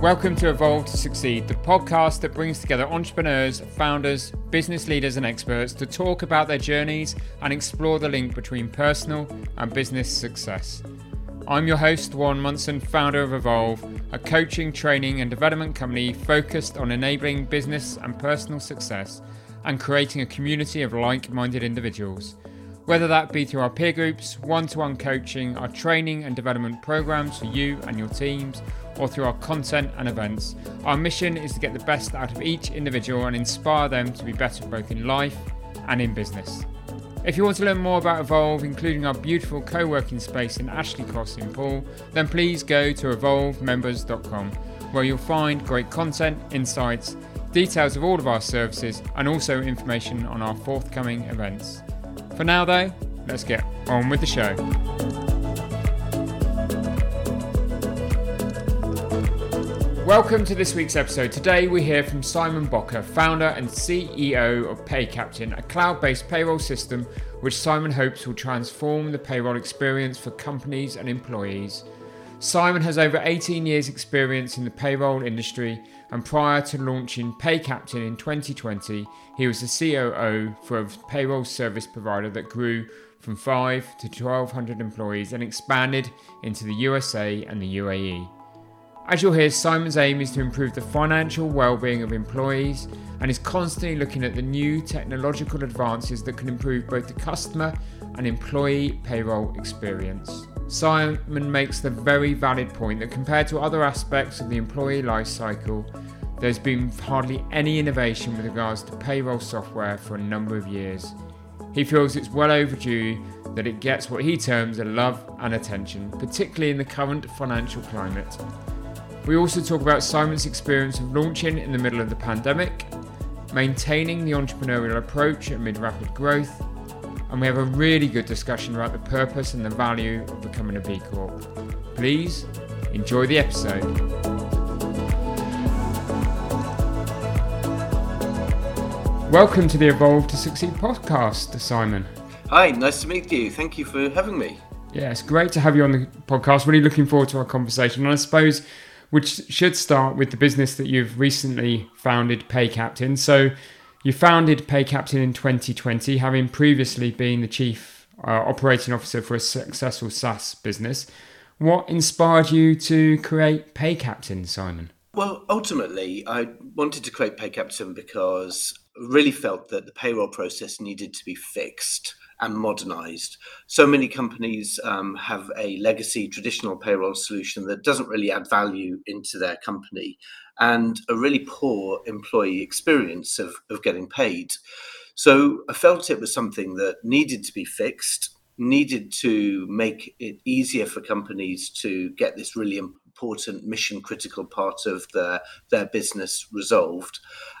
Welcome to Evolve to Succeed, the podcast that brings together entrepreneurs, founders, business leaders, and experts to talk about their journeys and explore the link between personal and business success. I'm your host, Warren Munson, founder of Evolve, a coaching, training, and development company focused on enabling business and personal success and creating a community of like minded individuals. Whether that be through our peer groups, one to one coaching, our training and development programs for you and your teams, or through our content and events, our mission is to get the best out of each individual and inspire them to be better both in life and in business. If you want to learn more about Evolve, including our beautiful co working space in Ashley Cross in Poole, then please go to evolvemembers.com where you'll find great content, insights, details of all of our services, and also information on our forthcoming events. For now, though, let's get on with the show. Welcome to this week's episode. Today we hear from Simon Bocca, founder and CEO of PayCaptain, a cloud based payroll system which Simon hopes will transform the payroll experience for companies and employees. Simon has over 18 years' experience in the payroll industry, and prior to launching PayCaptain in 2020, he was the COO for a payroll service provider that grew from 5 to 1,200 employees and expanded into the USA and the UAE. As you'll hear, Simon's aim is to improve the financial well-being of employees and is constantly looking at the new technological advances that can improve both the customer and employee payroll experience. Simon makes the very valid point that compared to other aspects of the employee life cycle, there's been hardly any innovation with regards to payroll software for a number of years. He feels it's well overdue that it gets what he terms a love and attention, particularly in the current financial climate. We also talk about Simon's experience of launching in the middle of the pandemic, maintaining the entrepreneurial approach amid rapid growth, and we have a really good discussion about the purpose and the value of becoming a B Corp. Please enjoy the episode. Welcome to the Evolve to Succeed podcast, Simon. Hi, nice to meet you. Thank you for having me. Yeah, it's great to have you on the podcast. Really looking forward to our conversation. And I suppose which should start with the business that you've recently founded, PayCaptain. So, you founded PayCaptain in 2020, having previously been the chief uh, operating officer for a successful SaaS business. What inspired you to create PayCaptain, Simon? Well, ultimately, I wanted to create PayCaptain because I really felt that the payroll process needed to be fixed and modernized. So many companies um, have a legacy traditional payroll solution that doesn't really add value into their company and a really poor employee experience of, of getting paid. So I felt it was something that needed to be fixed, needed to make it easier for companies to get this really important mission critical part of their, their business resolved,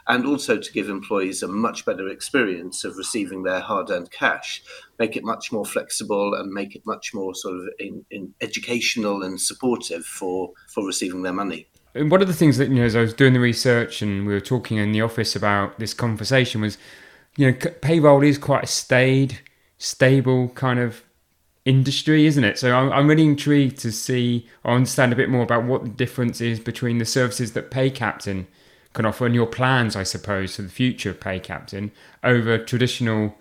and also to give employees a much better experience of receiving their hard earned cash, make it much more flexible and make it much more sort of in, in educational and supportive for, for receiving their money. And one of the things that, you know, as I was doing the research and we were talking in the office about this conversation was, you know, payroll is quite a staid, stable kind of industry, isn't it? So I'm, I'm really intrigued to see or understand a bit more about what the difference is between the services that PayCaptain can offer and your plans, I suppose, for the future of PayCaptain over traditional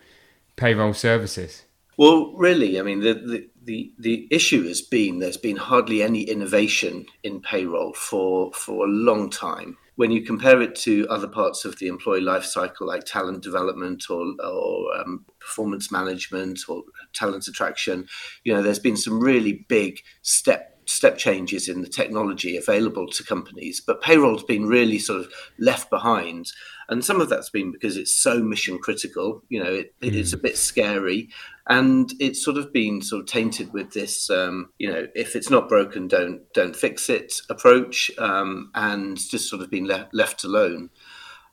payroll services. Well, really, I mean, the, the, the, the issue has been there's been hardly any innovation in payroll for, for a long time when you compare it to other parts of the employee life cycle, like talent development or, or um, performance management or talent attraction, you know, there's been some really big step step changes in the technology available to companies, but payroll's been really sort of left behind. And some of that's been because it's so mission critical, you know, it, mm. it's a bit scary. And it's sort of been sort of tainted with this, um, you know, if it's not broken, don't don't fix it approach, um, and just sort of been le- left alone.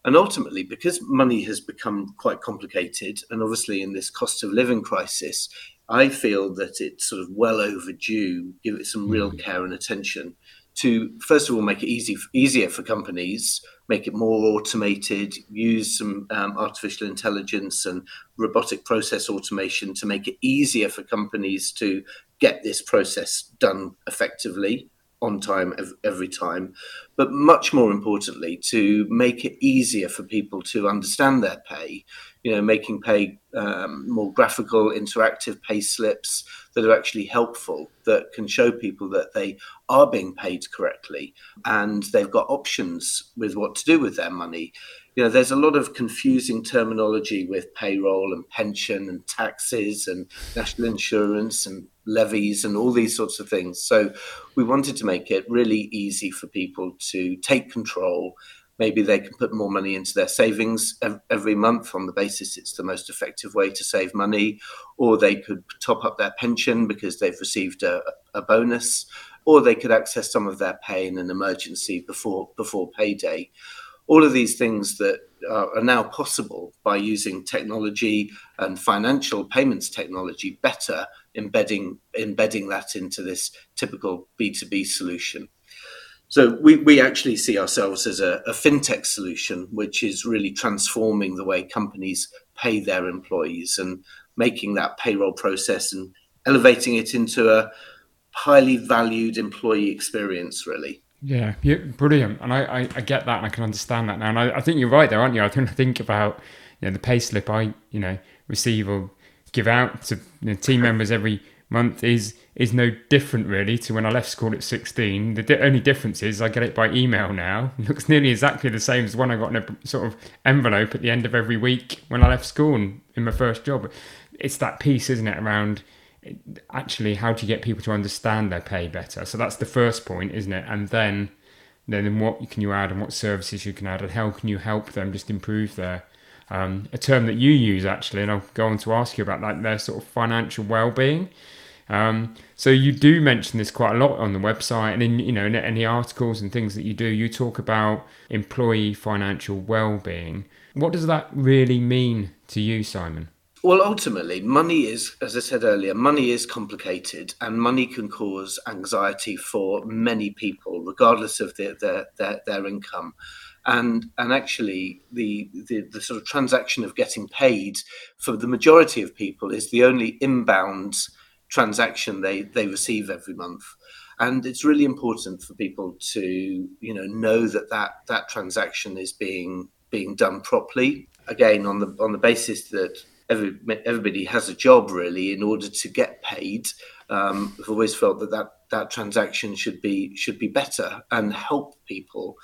And ultimately, because money has become quite complicated, and obviously in this cost of living crisis, I feel that it's sort of well overdue. Give it some real mm. care and attention to first of all make it easy easier for companies, make it more automated, use some um, artificial intelligence and robotic process automation to make it easier for companies to get this process done effectively. On time every time, but much more importantly, to make it easier for people to understand their pay. You know, making pay um, more graphical, interactive pay slips that are actually helpful, that can show people that they are being paid correctly and they've got options with what to do with their money you know, there's a lot of confusing terminology with payroll and pension and taxes and national insurance and levies and all these sorts of things. So we wanted to make it really easy for people to take control. Maybe they can put more money into their savings every month on the basis it's the most effective way to save money, or they could top up their pension because they've received a, a bonus, or they could access some of their pay in an emergency before before payday all of these things that are now possible by using technology and financial payments technology better embedding embedding that into this typical b2b solution so we, we actually see ourselves as a, a fintech solution which is really transforming the way companies pay their employees and making that payroll process and elevating it into a highly valued employee experience really yeah, yeah brilliant. And I, I, I, get that and I can understand that now. And I, I think you're right there, aren't you? I think I think about you know the pay slip I you know receive or give out to you know, team members every month is is no different really to when I left school at 16. The di- only difference is I get it by email now. It looks nearly exactly the same as when I got in a sort of envelope at the end of every week when I left school in my first job. It's that piece, isn't it, around eh, actually how do you get people to understand their pay better so that's the first point isn't it and then then what can you add and what services you can add and how can you help them just improve their um, a term that you use actually and i'll go on to ask you about like their sort of financial well-being. Um, so you do mention this quite a lot on the website and in you know in any articles and things that you do. You talk about employee financial well-being. What does that really mean to you simon? Well, ultimately, money is, as I said earlier, money is complicated and money can cause anxiety for many people, regardless of their, their, their, their income. And, and actually, the, the, the sort of transaction of getting paid for the majority of people is the only inbound transaction they, they receive every month and it's really important for people to you know know that that that transaction is being being done properly again on the on the basis that every, everybody has a job really in order to get paid. Um, I've always felt that, that that transaction should be should be better and help people.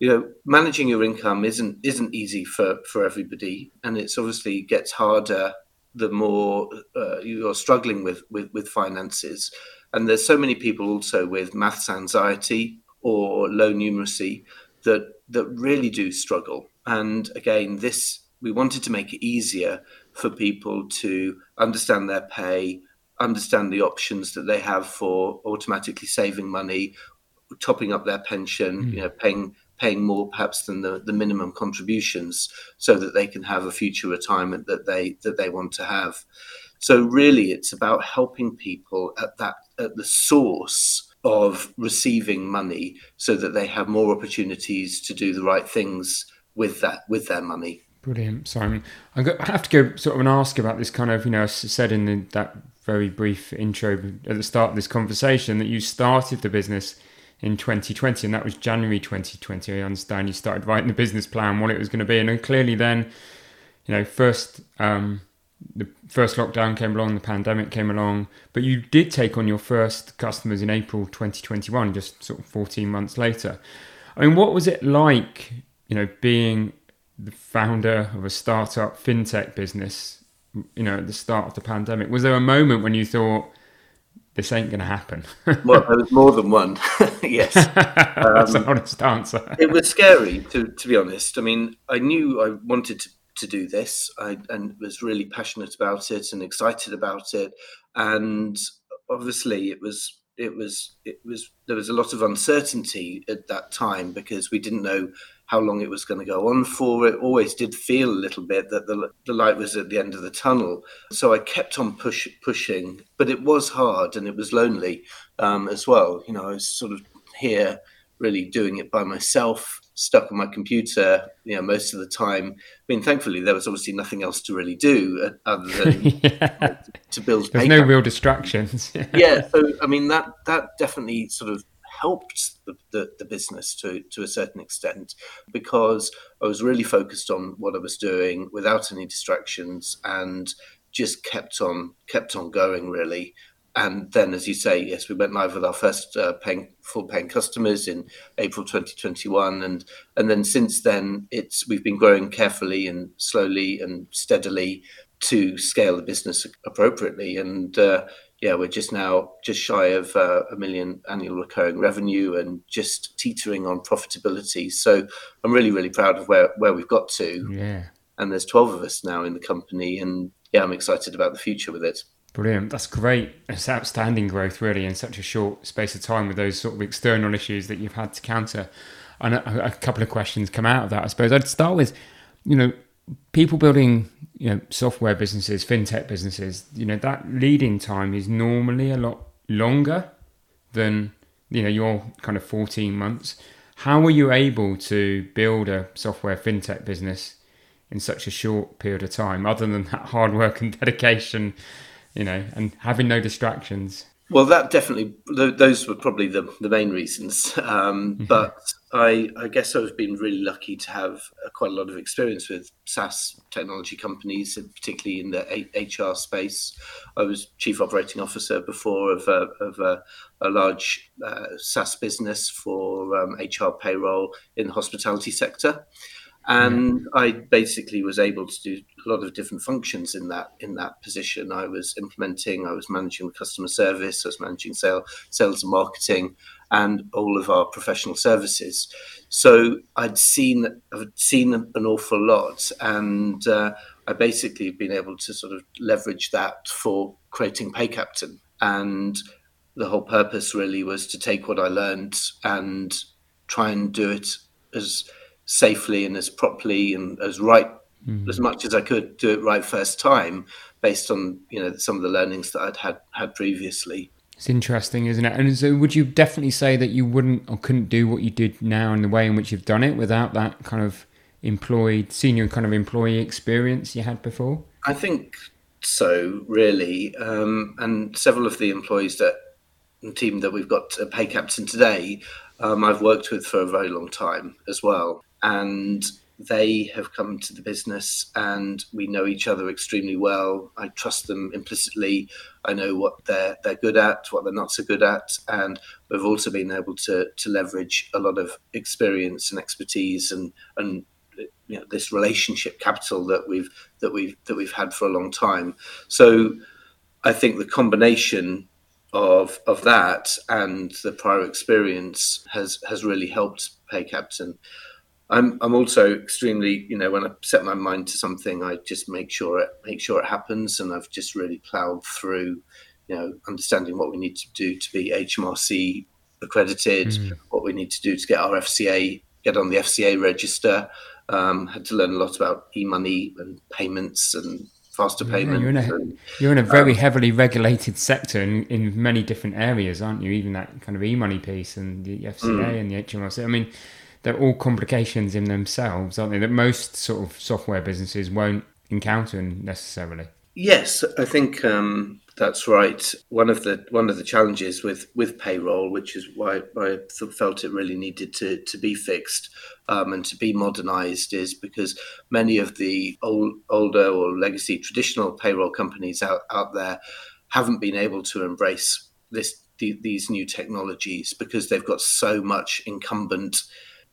You know, managing your income isn't isn't easy for for everybody, and it's obviously gets harder the more uh, you're struggling with, with with finances. And there's so many people also with maths anxiety or low numeracy that that really do struggle. And again, this we wanted to make it easier for people to understand their pay, understand the options that they have for automatically saving money, topping up their pension, mm. you know, paying paying more perhaps than the, the minimum contributions so that they can have a future retirement that they that they want to have. So really it's about helping people at that at the source of receiving money so that they have more opportunities to do the right things with that with their money. Brilliant, Simon. I have to go sort of and ask about this kind of, you know, I said in the, that very brief intro at the start of this conversation that you started the business in 2020 and that was January 2020. I understand you started writing the business plan, what it was going to be. And then clearly then, you know, first, um, the first lockdown came along, the pandemic came along, but you did take on your first customers in April 2021, just sort of 14 months later. I mean, what was it like, you know, being the founder of a startup fintech business, you know, at the start of the pandemic. Was there a moment when you thought, this ain't going to happen? well, there was more than one. yes. That's um, an honest answer. it was scary, to, to be honest. I mean, I knew I wanted to, to do this I, and was really passionate about it and excited about it. And obviously, it was it was it was there was a lot of uncertainty at that time because we didn't know how long it was going to go on for. It always did feel a little bit that the, the light was at the end of the tunnel. So I kept on push, pushing, but it was hard and it was lonely um, as well. You know, I was sort of here really doing it by myself, stuck on my computer, you know, most of the time. I mean, thankfully, there was obviously nothing else to really do uh, other than yeah. to build. There's no real distractions. yeah, so I mean that that definitely sort of helped the, the, the, business to, to a certain extent because I was really focused on what I was doing without any distractions and just kept on kept on going really and then, as you say, yes, we went live with our first uh, paying, full paying customers in April 2021, and and then since then, it's we've been growing carefully and slowly and steadily to scale the business appropriately. And uh, yeah, we're just now just shy of uh, a million annual recurring revenue and just teetering on profitability. So I'm really really proud of where where we've got to. Yeah. And there's 12 of us now in the company, and yeah, I'm excited about the future with it. Brilliant. That's great. It's outstanding growth, really, in such a short space of time with those sort of external issues that you've had to counter. And a, a couple of questions come out of that, I suppose. I'd start with, you know, people building, you know, software businesses, fintech businesses, you know, that leading time is normally a lot longer than, you know, your kind of 14 months. How were you able to build a software fintech business in such a short period of time, other than that hard work and dedication? you know, and having no distractions. Well, that definitely, those were probably the, the main reasons. Um, mm-hmm. But I, I guess I've been really lucky to have quite a lot of experience with SaaS technology companies, particularly in the HR space. I was chief operating officer before of a, of a, a large uh, SaaS business for um, HR payroll in the hospitality sector and I basically was able to do a lot of different functions in that in that position. I was implementing, I was managing customer service, I was managing sale, sales and marketing, and all of our professional services. So I'd seen I'd seen an awful lot, and uh, I basically have been able to sort of leverage that for creating Pay Captain. And the whole purpose really was to take what I learned and try and do it as safely and as properly and as right mm. as much as I could do it right first time based on you know some of the learnings that I'd had had previously. It's interesting, isn't it? And so, would you definitely say that you wouldn't or couldn't do what you did now in the way in which you've done it without that kind of employed, senior kind of employee experience you had before? I think so, really. Um, and several of the employees that the team that we've got at Pay Captain today, um, I've worked with for a very long time as well and they have come to the business and we know each other extremely well. I trust them implicitly. I know what they're they're good at, what they're not so good at, and we've also been able to to leverage a lot of experience and expertise and and you know, this relationship capital that we've that we've that we've had for a long time. So I think the combination of of that and the prior experience has has really helped Pay Captain. I'm I'm also extremely, you know, when I set my mind to something, I just make sure it make sure it happens, and I've just really ploughed through, you know, understanding what we need to do to be HMRC accredited, mm. what we need to do to get our FCA get on the FCA register. Um, had to learn a lot about e-money and payments and faster yeah, payments. You're in a, and, you're in a very um, heavily regulated sector in, in many different areas, aren't you? Even that kind of e-money piece and the FCA mm. and the HMRC. I mean they're all complications in themselves, aren't they? That most sort of software businesses won't encounter necessarily. Yes, I think um, that's right. One of the one of the challenges with with payroll, which is why I felt it really needed to to be fixed um, and to be modernised, is because many of the old, older or legacy traditional payroll companies out out there haven't been able to embrace this the, these new technologies because they've got so much incumbent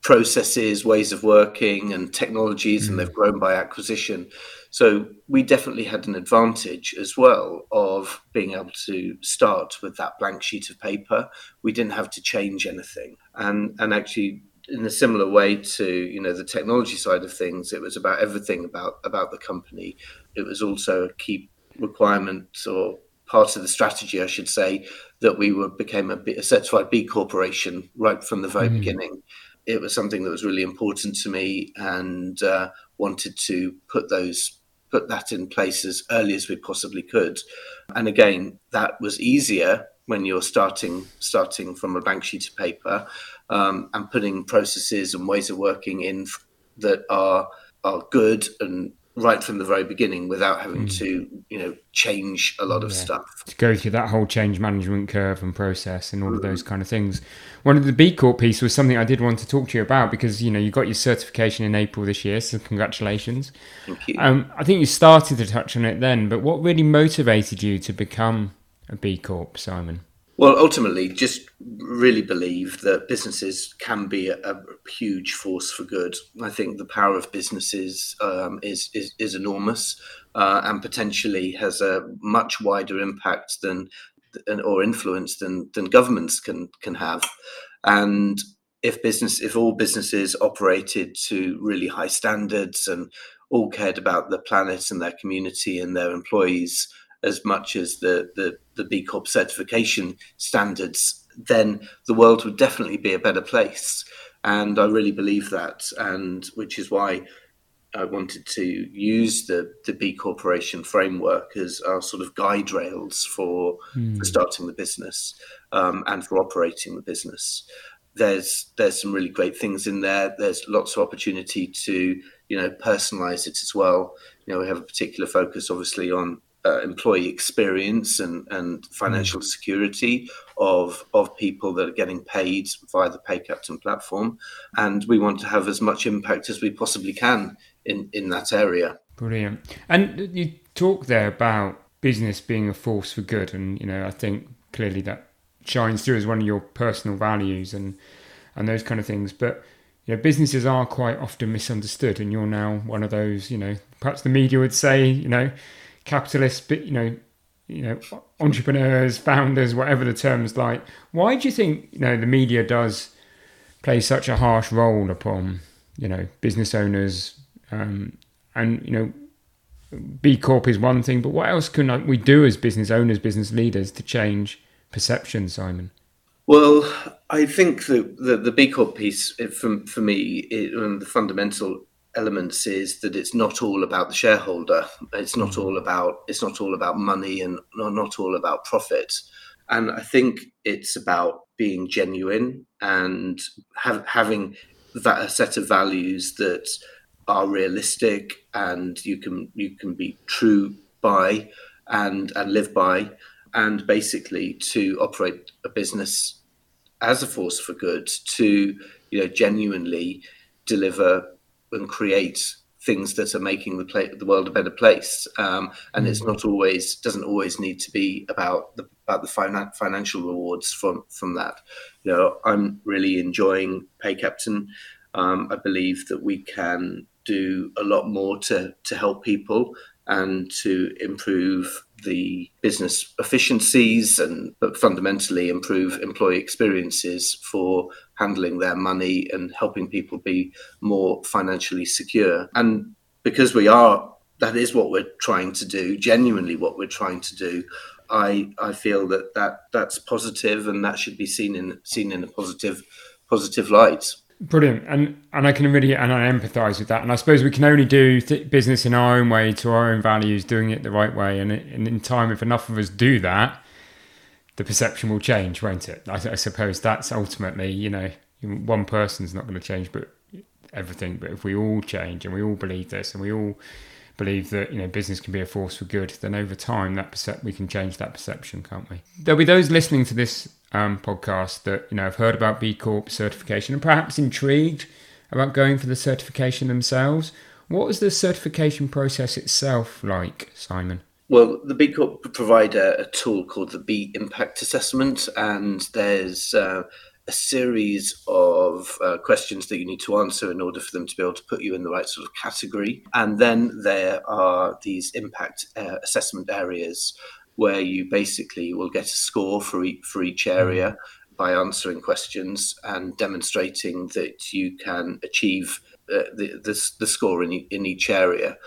processes, ways of working, and technologies, mm. and they've grown by acquisition. So we definitely had an advantage as well of being able to start with that blank sheet of paper. We didn't have to change anything, and and actually. In a similar way to you know the technology side of things, it was about everything about about the company. It was also a key requirement or part of the strategy, I should say, that we were became a, a certified B corporation right from the very mm. beginning it was something that was really important to me and uh, wanted to put those put that in place as early as we possibly could. And again, that was easier when you're starting starting from a blank sheet of paper um, and putting processes and ways of working in that are are good and right from the very beginning without having mm. to you know change a lot of yeah. stuff to go through that whole change management curve and process and all mm. of those kind of things one of the b corp piece was something i did want to talk to you about because you know you got your certification in april this year so congratulations Thank you. Um, i think you started to touch on it then but what really motivated you to become a b corp simon well, ultimately, just really believe that businesses can be a, a huge force for good. I think the power of businesses um, is, is, is enormous uh, and potentially has a much wider impact than or influence than than governments can can have. And if business, if all businesses operated to really high standards and all cared about the planet and their community and their employees as much as the, the, the B Corp certification standards, then the world would definitely be a better place. And I really believe that, and which is why I wanted to use the, the B Corporation framework as our sort of guide rails for, mm. for starting the business um, and for operating the business. There's there's some really great things in there. There's lots of opportunity to you know personalize it as well. You know we have a particular focus obviously on uh, employee experience and, and financial mm. security of of people that are getting paid via the Pay Captain platform, and we want to have as much impact as we possibly can in in that area. Brilliant. And you talk there about business being a force for good, and you know I think clearly that shines through as one of your personal values and and those kind of things, but you know, businesses are quite often misunderstood, and you're now one of those. You know, perhaps the media would say, you know, capitalists, but you know, you know, entrepreneurs, founders, whatever the terms like. Why do you think you know the media does play such a harsh role upon you know business owners? Um, and you know, B Corp is one thing, but what else can we do as business owners, business leaders, to change perception, Simon? Well, I think that the, the B Corp piece, for, for me, it, the fundamental elements is that it's not all about the shareholder. It's not mm-hmm. all about it's not all about money and not all about profit. And I think it's about being genuine and have, having that a set of values that are realistic and you can you can be true by and and live by and basically to operate a business as a force for good to you know genuinely deliver and create things that are making the play, the world a better place. Um, and it's not always doesn't always need to be about the about the finan- financial rewards from from that. You know, I'm really enjoying Pay Captain. Um, I believe that we can do a lot more to to help people and to improve the business efficiencies and but fundamentally improve employee experiences for handling their money and helping people be more financially secure. And because we are that is what we're trying to do genuinely what we're trying to do i i feel that that that's positive and that should be seen in seen in a positive positive light Brilliant, and and I can really and I empathise with that. And I suppose we can only do th- business in our own way, to our own values, doing it the right way. And, and in time, if enough of us do that, the perception will change, won't it? I, I suppose that's ultimately, you know, one person's not going to change, but everything. But if we all change and we all believe this, and we all believe that you know business can be a force for good, then over time that percep- we can change that perception, can't we? There'll be those listening to this um, podcast that you know have heard about B Corp certification and perhaps intrigued about going for the certification themselves. What was the certification process itself like, Simon? Well, the B Corp provide a, a tool called the B Impact Assessment, and there's uh, a series of uh, questions that you need to answer in order for them to be able to put you in the right sort of category. And then there are these impact uh, assessment areas where you basically will get a score for each, for each mm-hmm. area by answering questions and demonstrating that you can achieve uh, the, the, the, score in, in each area.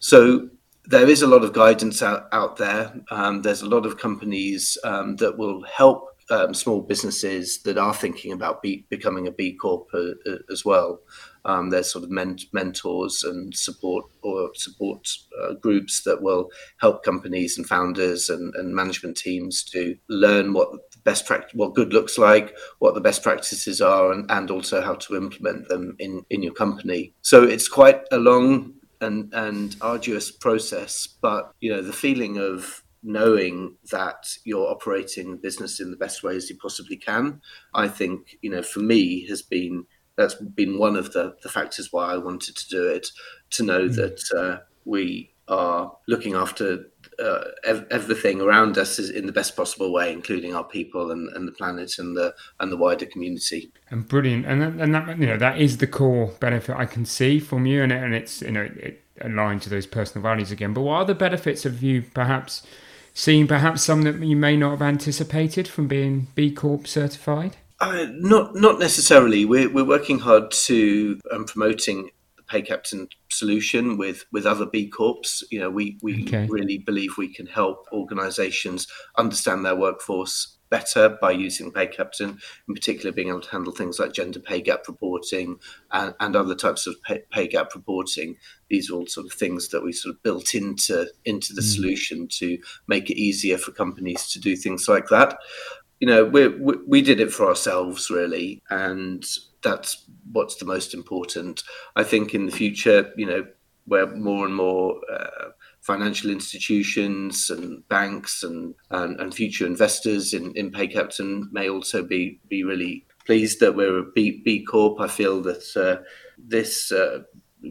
So there is a lot of guidance out, out there. Um, there's a lot of companies um, that will help um, small businesses that are thinking about be, becoming a B Corp uh, uh, as well. Um, there's sort of men- mentors and support or support uh, groups that will help companies and founders and, and management teams to learn what best practice, what good looks like, what the best practices are, and, and also how to implement them in, in your company. So it's quite a long and and arduous process, but you know the feeling of knowing that you're operating the business in the best way as you possibly can, I think you know for me has been that's been one of the the factors why I wanted to do it. To know mm. that uh, we are looking after uh, ev- everything around us is in the best possible way, including our people and, and the planet and the and the wider community. And brilliant, and that, and that you know that is the core benefit I can see from you, and and it's you know it aligned to those personal values again. But what other benefits have you perhaps seen? Perhaps some that you may not have anticipated from being B Corp certified. Uh, not not necessarily. We're we're working hard to um, promoting the pay captain solution with with other B Corps. You know, we we okay. really believe we can help organisations understand their workforce better by using pay captain in particular being able to handle things like gender pay gap reporting and, and other types of pay, pay, gap reporting these are all sort of things that we sort of built into into the mm. solution to make it easier for companies to do things like that you know we we did it for ourselves really and that's what's the most important. I think in the future, you know, where more and more uh, financial institutions and banks and, and, and future investors in, in Pay Captain may also be be really pleased that we're a B, B Corp. I feel that uh, this uh,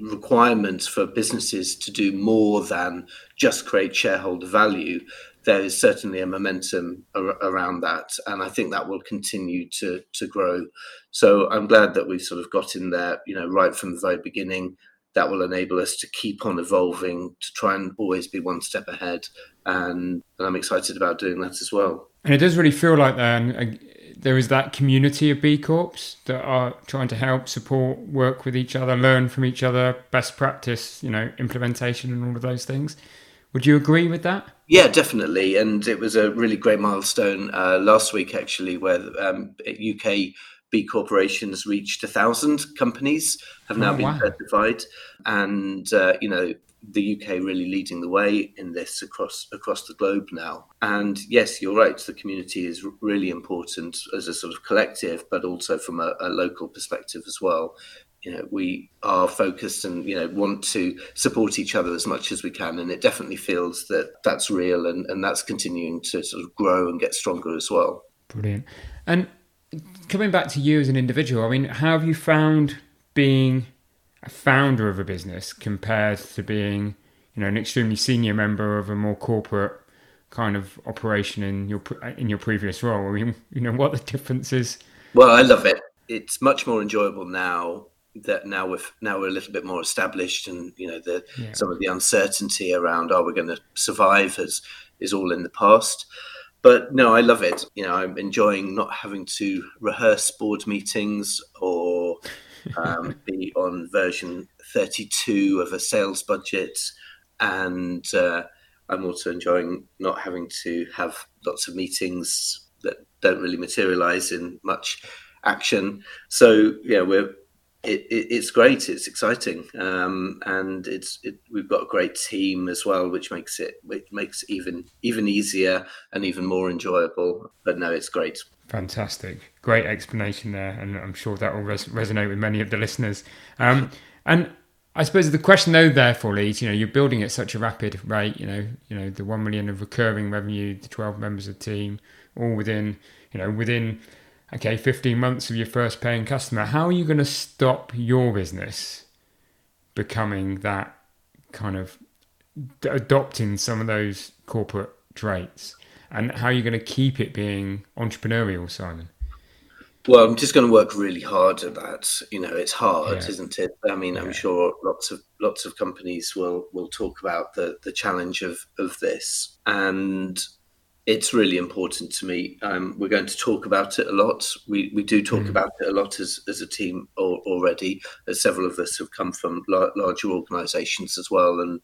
requirement for businesses to do more than just create shareholder value there is certainly a momentum ar- around that, and I think that will continue to to grow. So I'm glad that we've sort of got in there, you know, right from the very beginning. That will enable us to keep on evolving, to try and always be one step ahead, and, and I'm excited about doing that as well. And it does really feel like then uh, there is that community of B Corps that are trying to help, support, work with each other, learn from each other, best practice, you know, implementation, and all of those things. Would you agree with that? Yeah, definitely. And it was a really great milestone uh, last week, actually, where um, UK B corporations reached a thousand companies have now oh, been wow. certified, and uh, you know the UK really leading the way in this across across the globe now. And yes, you're right. The community is really important as a sort of collective, but also from a, a local perspective as well you know we are focused and you know want to support each other as much as we can and it definitely feels that that's real and, and that's continuing to sort of grow and get stronger as well brilliant and coming back to you as an individual i mean how have you found being a founder of a business compared to being you know an extremely senior member of a more corporate kind of operation in your in your previous role i mean you know what the difference is well i love it it's much more enjoyable now that now we're now we're a little bit more established, and you know the yeah. some of the uncertainty around are we going to survive has is all in the past. But no, I love it. You know, I'm enjoying not having to rehearse board meetings or um, be on version 32 of a sales budget, and uh, I'm also enjoying not having to have lots of meetings that don't really materialize in much action. So yeah, we're it, it, it's great. It's exciting, um, and it's it, we've got a great team as well, which makes it which makes it even even easier and even more enjoyable. But no, it's great. Fantastic, great explanation there, and I'm sure that will res- resonate with many of the listeners. Um, and I suppose the question though, therefore, leads you know you're building at such a rapid rate. You know, you know the one million of recurring revenue, the 12 members of the team, all within you know within okay, 15 months of your first paying customer, how are you going to stop your business becoming that kind of adopting some of those corporate traits? And how are you going to keep it being entrepreneurial, Simon? Well, I'm just going to work really hard at that. You know, it's hard, yeah. isn't it? I mean, yeah. I'm sure lots of lots of companies will will talk about the the challenge of of this, and it's really important to me. Um, we're going to talk about it a lot. We we do talk mm. about it a lot as as a team or, already. As several of us have come from la- larger organisations as well, and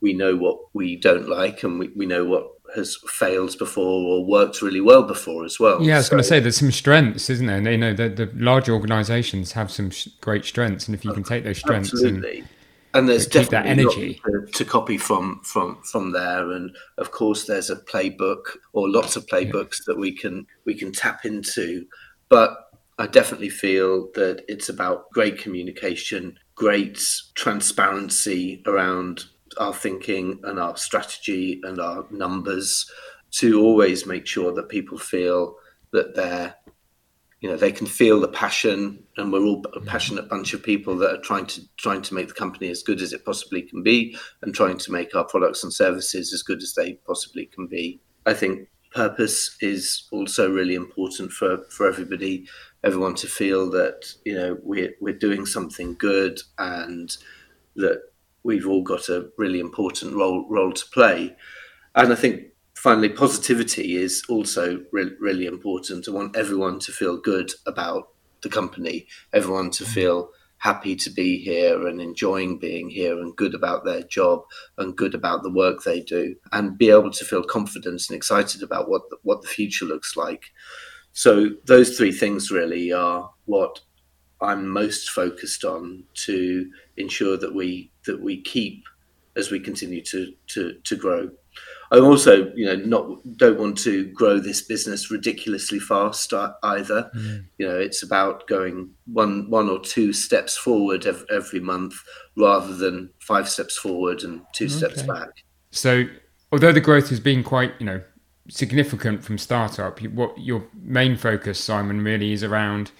we know what we don't like, and we, we know what has failed before or worked really well before as well. Yeah, I was so, going to say there's some strengths, isn't there? And, you know, the, the larger organisations have some great strengths, and if you can take those strengths absolutely. and and there's definitely that energy to, to, copy from from from there and of course there's a playbook or lots of playbooks yeah. that we can we can tap into but i definitely feel that it's about great communication great transparency around our thinking and our strategy and our numbers to always make sure that people feel that they're you know they can feel the passion and we're all a mm-hmm. passionate bunch of people that are trying to trying to make the company as good as it possibly can be and trying to make our products and services as good as they possibly can be i think purpose is also really important for for everybody everyone to feel that you know we're we're doing something good and that we've all got a really important role role to play and i think finally, positivity is also re- really important. I want everyone to feel good about the company, everyone to mm. feel happy to be here and enjoying being here and good about their job and good about the work they do and be able to feel confident and excited about what the, what the future looks like. So those three things really are what I'm most focused on to ensure that we that we keep as we continue to to to grow. I'm also, you know, not don't want to grow this business ridiculously fast either. Mm. You know, it's about going one one or two steps forward every, month rather than five steps forward and two okay. steps back. So, although the growth has been quite, you know, significant from startup, what your main focus, Simon, really is around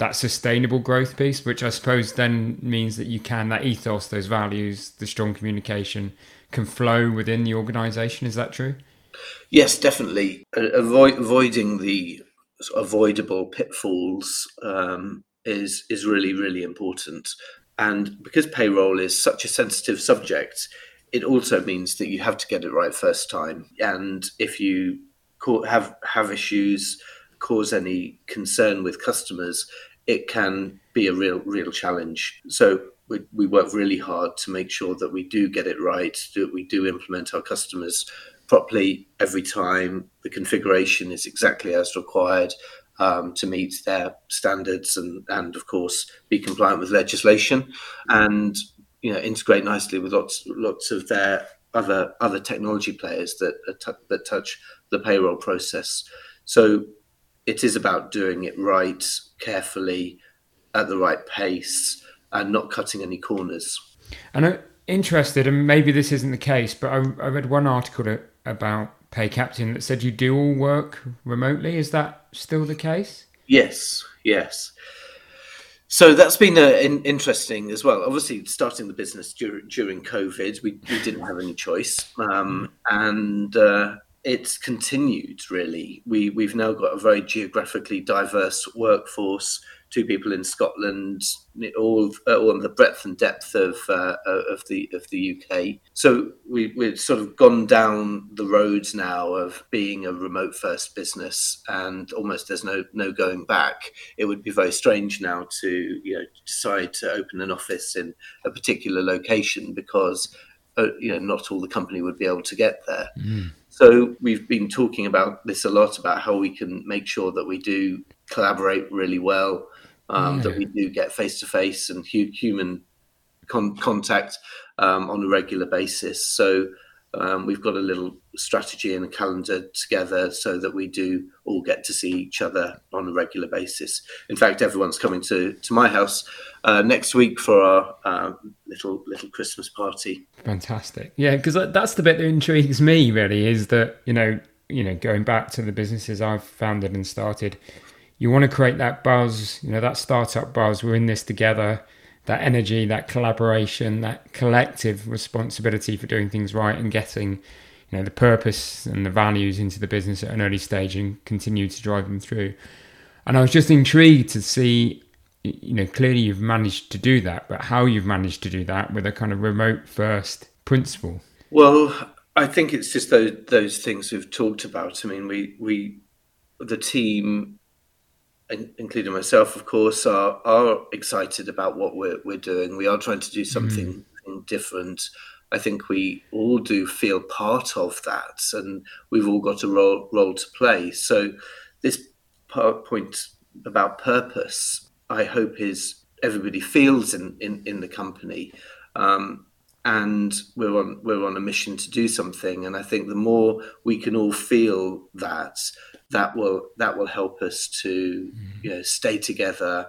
that sustainable growth piece, which I suppose then means that you can that ethos, those values, the strong communication can flow within the organization. Is that true? Yes, definitely. Avoid, avoiding the avoidable pitfalls um, is is really really important. And because payroll is such a sensitive subject, it also means that you have to get it right first time. And if you have have issues, cause any concern with customers, it can be a real real challenge. So we, we work really hard to make sure that we do get it right, that we do implement our customers properly every time. The configuration is exactly as required um, to meet their standards and, and, of course, be compliant with legislation and you know integrate nicely with lots lots of their other other technology players that that touch the payroll process. So it is about doing it right, carefully, at the right pace and not cutting any corners. And I'm interested, and maybe this isn't the case, but I, I read one article about Pay Captain that said you do all work remotely. Is that still the case? Yes, yes. So that's been uh, in, interesting as well. Obviously, starting the business dur- during COVID, we, we didn't have any choice, um, and uh, it's continued. Really, we we've now got a very geographically diverse workforce two people in Scotland, all, uh, on the breadth and depth of uh, of the of the UK. So we we've sort of gone down the roads now of being a remote first business, and almost there's no no going back. It would be very strange now to you know decide to open an office in a particular location because uh, you know not all the company would be able to get there. Mm. So we've been talking about this a lot about how we can make sure that we do collaborate really well um, yeah. that we do get face to face and hu- human con- contact um, on a regular basis. So um, we've got a little strategy and a calendar together so that we do all get to see each other on a regular basis. In fact, everyone's coming to, to my house uh, next week for our uh, little little Christmas party. Fantastic, yeah, because that's the bit that intrigues me. Really, is that you know you know going back to the businesses I've founded and started you want to create that buzz, you know, that startup buzz. We're in this together. That energy, that collaboration, that collective responsibility for doing things right and getting, you know, the purpose and the values into the business at an early stage and continue to drive them through. And I was just intrigued to see, you know, clearly you've managed to do that, but how you've managed to do that with a kind of remote first principle. Well, I think it's just those those things we've talked about. I mean, we we the team including myself, of course, are are excited about what we're we're doing. We are trying to do something mm. different. I think we all do feel part of that, and we've all got a role role to play. So, this point about purpose, I hope, is everybody feels in in, in the company. Um, and we're on we're on a mission to do something and i think the more we can all feel that that will that will help us to mm-hmm. you know stay together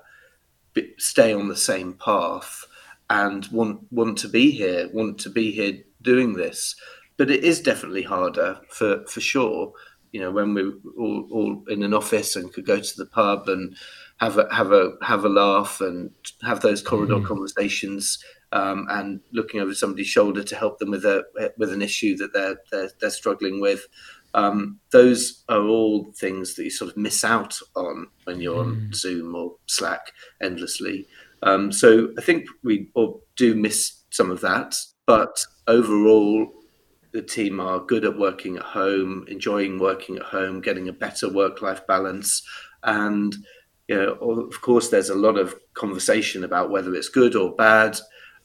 stay on the same path and want want to be here, want to be here doing this. But it is definitely harder for for sure. You know, when we're all, all in an office and could go to the pub and have a have a have a laugh and have those corridor mm. conversations um, and looking over somebody's shoulder to help them with a with an issue that they're they're, they're struggling with. Um, those are all things that you sort of miss out on when you're mm. on Zoom or Slack endlessly. Um, so I think we all do miss some of that, but overall, the team are good at working at home, enjoying working at home, getting a better work-life balance, and you know, of course, there's a lot of conversation about whether it's good or bad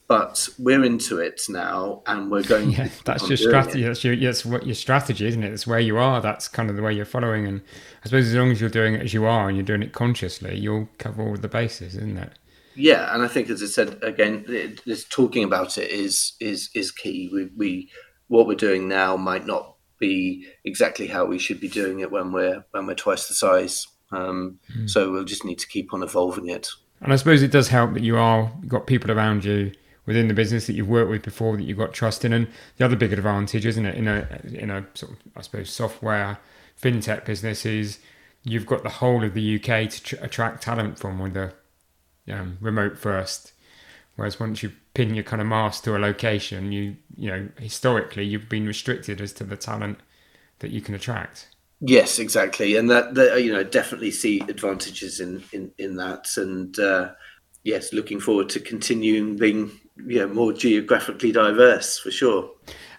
but we're into it now and we're going yeah that's your strategy it. that's your that's what your strategy isn't it? It's where you are that's kind of the way you're following and i suppose as long as you're doing it as you are and you're doing it consciously you'll cover all the bases isn't it? Yeah and i think as i said again just talking about it is is is key. We, we what we're doing now might not be exactly how we should be doing it when we're when we're twice the size. Um, mm. so we'll just need to keep on evolving it. And i suppose it does help that you are got people around you within the business that you've worked with before that you've got trust in. And the other big advantage, isn't it, in a in a sort of I suppose software fintech business is you've got the whole of the UK to tr- attract talent from with the um, remote first. Whereas once you pin your kind of mask to a location, you you know historically you've been restricted as to the talent that you can attract. Yes, exactly, and that, that you know definitely see advantages in in in that, and uh, yes, looking forward to continuing being yeah, more geographically diverse for sure.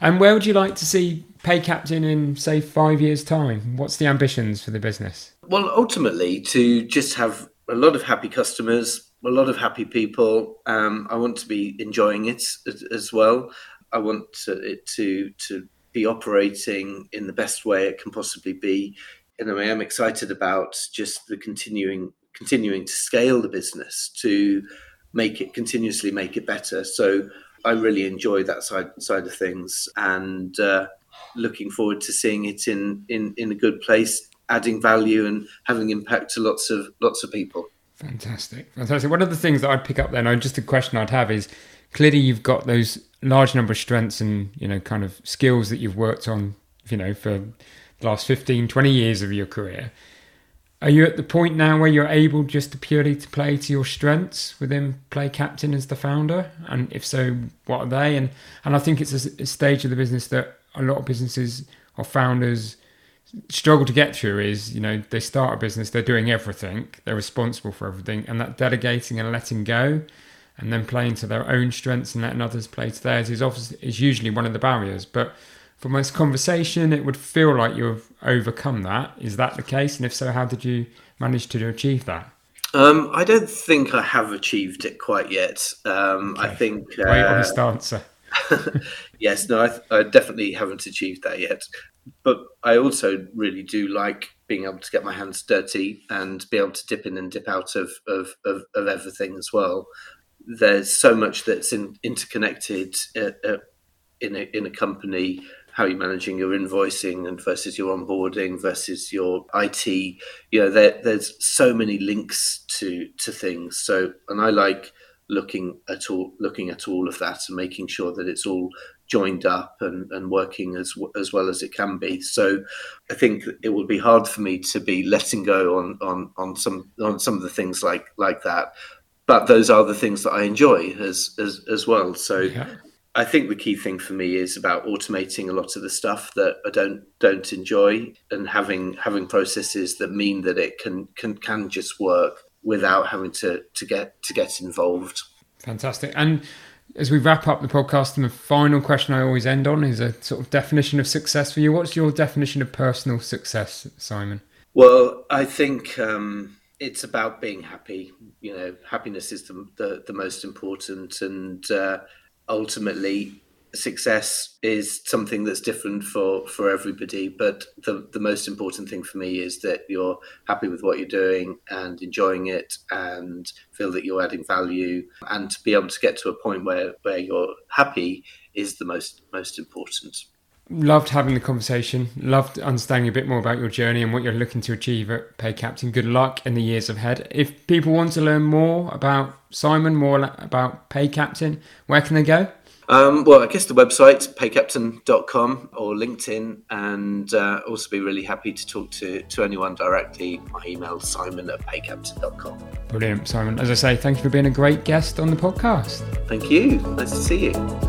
And where would you like to see Pay Captain in, say, five years' time? What's the ambitions for the business? Well, ultimately, to just have a lot of happy customers, a lot of happy people. Um, I want to be enjoying it as, as well. I want to, it to to be operating in the best way it can possibly be. And I am excited about just the continuing continuing to scale the business to make it continuously make it better. So I really enjoy that side side of things, and uh, looking forward to seeing it in, in in a good place, adding value and having impact to lots of lots of people. Fantastic, fantastic. One of the things that I'd pick up then, just a question I'd have is clearly you've got those large number of strengths and you know kind of skills that you've worked on, you know, for the last 15, 20 years of your career. Are you at the point now where you're able just to purely to play to your strengths within Pay Captain as the founder? And if so, what are they? And and I think it's a, a stage of the business that a lot of businesses or founders struggle to get through is you know they start a business they're doing everything they're responsible for everything and that delegating and letting go and then playing to their own strengths and letting others play to theirs is obviously is usually one of the barriers but from this conversation, it would feel like you've overcome that. Is that the case? And if so, how did you manage to achieve that? Um, I don't think I have achieved it quite yet. Um, okay. I think. Uh, honest answer. yes, no, I, I, definitely haven't achieved that yet. But I also really do like being able to get my hands dirty and be able to dip in and dip out of of, of, of everything as well. There's so much that's in, interconnected uh, uh, in a in a company how you're managing your invoicing and versus your onboarding versus your IT. You know, there, there's so many links to to things. So, and I like looking at all looking at all of that and making sure that it's all joined up and, and working as as well as it can be. So I think it would be hard for me to be letting go on on on some on some of the things like like that. But those are the things that I enjoy as as as well. So yeah. I think the key thing for me is about automating a lot of the stuff that I don't don't enjoy and having having processes that mean that it can can can just work without having to to get to get involved. Fantastic. And as we wrap up the podcast, and the final question I always end on is a sort of definition of success for you. What's your definition of personal success, Simon? Well, I think um, it's about being happy. You know, happiness is the the, the most important, and uh, ultimately success is something that's different for for everybody but the the most important thing for me is that you're happy with what you're doing and enjoying it and feel that you're adding value. And to be able to get to a point where where you're happy is the most most important Loved having the conversation. Loved understanding a bit more about your journey and what you're looking to achieve at Pay Captain. Good luck in the years ahead. If people want to learn more about Simon, more about Pay Captain, where can they go? Um, well, I guess the website, paycaptain.com or LinkedIn, and uh, also be really happy to talk to, to anyone directly. My email, simon at paycaptain.com. Brilliant, Simon. As I say, thank you for being a great guest on the podcast. Thank you. Nice to see you.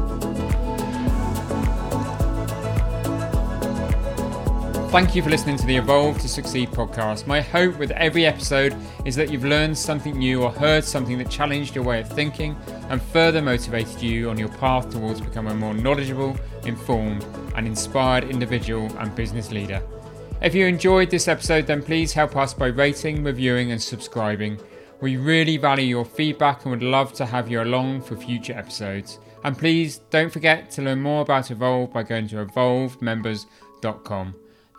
Thank you for listening to the Evolve to Succeed podcast. My hope with every episode is that you've learned something new or heard something that challenged your way of thinking and further motivated you on your path towards becoming a more knowledgeable, informed, and inspired individual and business leader. If you enjoyed this episode, then please help us by rating, reviewing, and subscribing. We really value your feedback and would love to have you along for future episodes. And please don't forget to learn more about Evolve by going to evolvemembers.com.